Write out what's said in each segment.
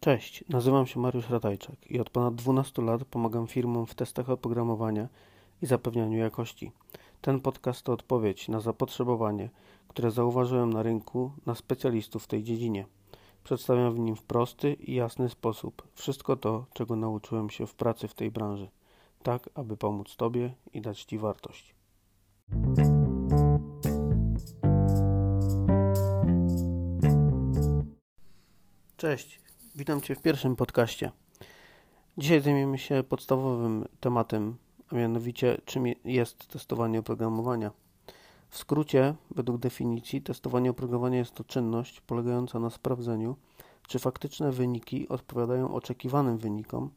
Cześć, nazywam się Mariusz Ratajczak i od ponad 12 lat pomagam firmom w testach oprogramowania i zapewnianiu jakości. Ten podcast to odpowiedź na zapotrzebowanie, które zauważyłem na rynku na specjalistów w tej dziedzinie. Przedstawiam w nim w prosty i jasny sposób wszystko to, czego nauczyłem się w pracy w tej branży, tak aby pomóc Tobie i dać Ci wartość. Cześć, witam Cię w pierwszym podcaście. Dzisiaj zajmiemy się podstawowym tematem, a mianowicie czym jest testowanie oprogramowania. W skrócie, według definicji, testowanie oprogramowania jest to czynność polegająca na sprawdzeniu, czy faktyczne wyniki odpowiadają oczekiwanym wynikom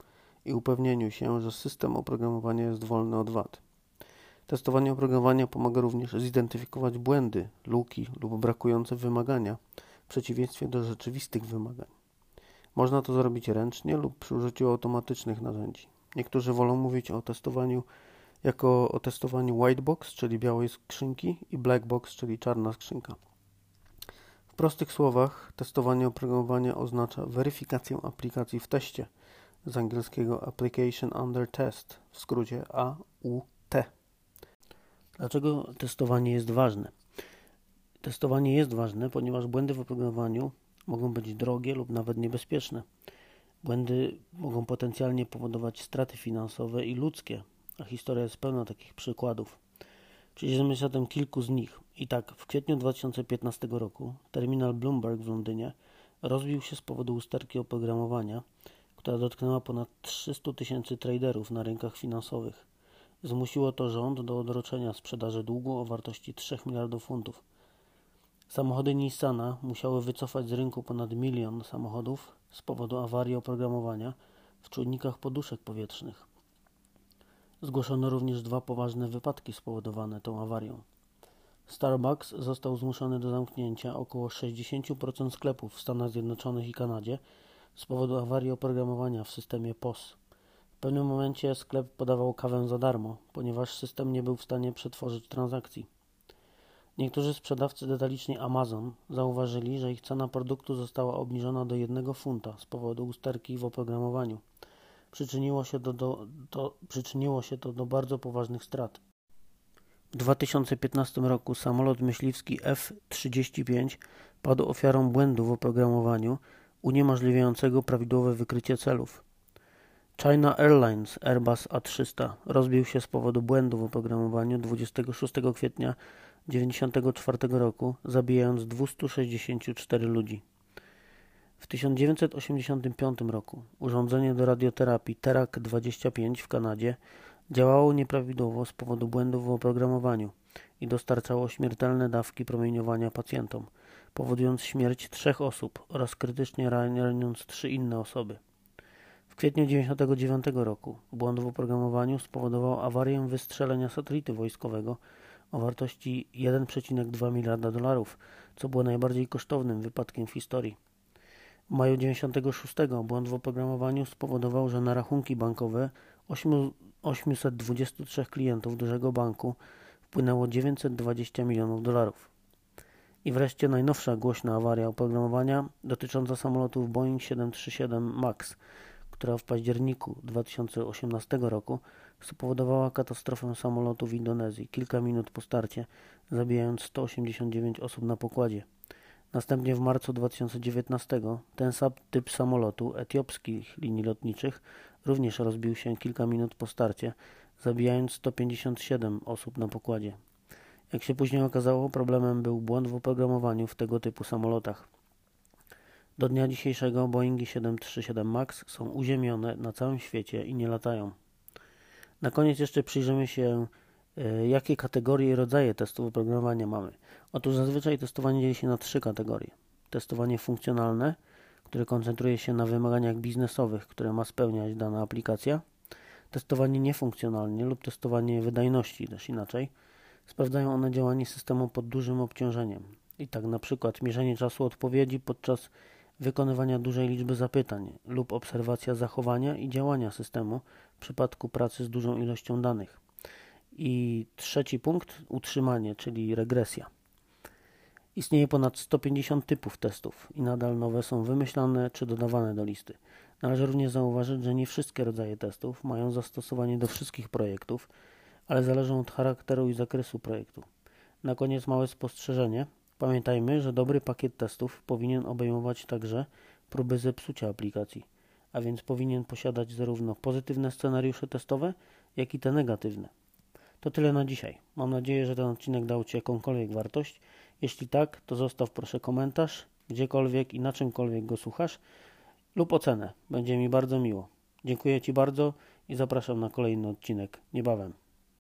i upewnieniu się, że system oprogramowania jest wolny od wad. Testowanie oprogramowania pomaga również zidentyfikować błędy, luki lub brakujące wymagania w przeciwieństwie do rzeczywistych wymagań. Można to zrobić ręcznie lub przy użyciu automatycznych narzędzi. Niektórzy wolą mówić o testowaniu jako o testowaniu white box, czyli białej skrzynki i black box, czyli czarna skrzynka. W prostych słowach testowanie oprogramowania oznacza weryfikację aplikacji w teście z angielskiego Application Under Test, w skrócie AUT. Dlaczego testowanie jest ważne? Testowanie jest ważne, ponieważ błędy w oprogramowaniu mogą być drogie lub nawet niebezpieczne. Błędy mogą potencjalnie powodować straty finansowe i ludzkie, a historia jest pełna takich przykładów. Przyjrzymy się zatem kilku z nich. I tak, w kwietniu 2015 roku terminal Bloomberg w Londynie rozbił się z powodu usterki oprogramowania, która dotknęła ponad 300 tysięcy traderów na rynkach finansowych. Zmusiło to rząd do odroczenia sprzedaży długu o wartości 3 miliardów funtów. Samochody Nissana musiały wycofać z rynku ponad milion samochodów z powodu awarii oprogramowania w czujnikach poduszek powietrznych. Zgłoszono również dwa poważne wypadki spowodowane tą awarią. Starbucks został zmuszony do zamknięcia około 60% sklepów w Stanach Zjednoczonych i Kanadzie z powodu awarii oprogramowania w systemie POS. W pewnym momencie sklep podawał kawę za darmo, ponieważ system nie był w stanie przetworzyć transakcji. Niektórzy sprzedawcy detalicznie Amazon zauważyli, że ich cena produktu została obniżona do 1 funta z powodu usterki w oprogramowaniu. Przyczyniło się, do, do, do, przyczyniło się to do bardzo poważnych strat. W 2015 roku samolot myśliwski F-35 padł ofiarą błędu w oprogramowaniu uniemożliwiającego prawidłowe wykrycie celów. China Airlines Airbus A300 rozbił się z powodu błędu w oprogramowaniu 26 kwietnia 1994 roku, zabijając 264 ludzi. W 1985 roku urządzenie do radioterapii Terak-25 w Kanadzie działało nieprawidłowo z powodu błędów w oprogramowaniu i dostarczało śmiertelne dawki promieniowania pacjentom, powodując śmierć trzech osób oraz krytycznie raniąc trzy inne osoby. W kwietniu 1999 roku błąd w oprogramowaniu spowodował awarię wystrzelenia satelitu wojskowego o wartości 1,2 miliarda dolarów, co było najbardziej kosztownym wypadkiem w historii. W maju 1996 błąd w oprogramowaniu spowodował, że na rachunki bankowe 8, 823 klientów dużego banku wpłynęło 920 milionów dolarów. I wreszcie najnowsza głośna awaria oprogramowania dotycząca samolotów Boeing 737 MAX, która w październiku 2018 roku spowodowała katastrofę samolotu w Indonezji kilka minut po starcie, zabijając 189 osób na pokładzie. Następnie w marcu 2019 ten sam typ samolotu etiopskich linii lotniczych również rozbił się kilka minut po starcie, zabijając 157 osób na pokładzie. Jak się później okazało, problemem był błąd w oprogramowaniu w tego typu samolotach. Do dnia dzisiejszego Boeingi 737 MAX są uziemione na całym świecie i nie latają. Na koniec jeszcze przyjrzymy się, e, jakie kategorie i rodzaje testów oprogramowania mamy. Otóż zazwyczaj testowanie dzieli się na trzy kategorie. Testowanie funkcjonalne, które koncentruje się na wymaganiach biznesowych, które ma spełniać dana aplikacja. Testowanie niefunkcjonalne lub testowanie wydajności, też inaczej. Sprawdzają one działanie systemu pod dużym obciążeniem. I tak na przykład mierzenie czasu odpowiedzi podczas wykonywania dużej liczby zapytań lub obserwacja zachowania i działania systemu w przypadku pracy z dużą ilością danych. I trzeci punkt utrzymanie, czyli regresja. Istnieje ponad 150 typów testów i nadal nowe są wymyślane czy dodawane do listy. Należy również zauważyć, że nie wszystkie rodzaje testów mają zastosowanie do wszystkich projektów, ale zależą od charakteru i zakresu projektu. Na koniec małe spostrzeżenie. Pamiętajmy, że dobry pakiet testów powinien obejmować także próby zepsucia aplikacji, a więc powinien posiadać zarówno pozytywne scenariusze testowe, jak i te negatywne. To tyle na dzisiaj. Mam nadzieję, że ten odcinek dał Ci jakąkolwiek wartość. Jeśli tak, to zostaw proszę komentarz, gdziekolwiek i na czymkolwiek go słuchasz, lub ocenę. Będzie mi bardzo miło. Dziękuję Ci bardzo i zapraszam na kolejny odcinek niebawem.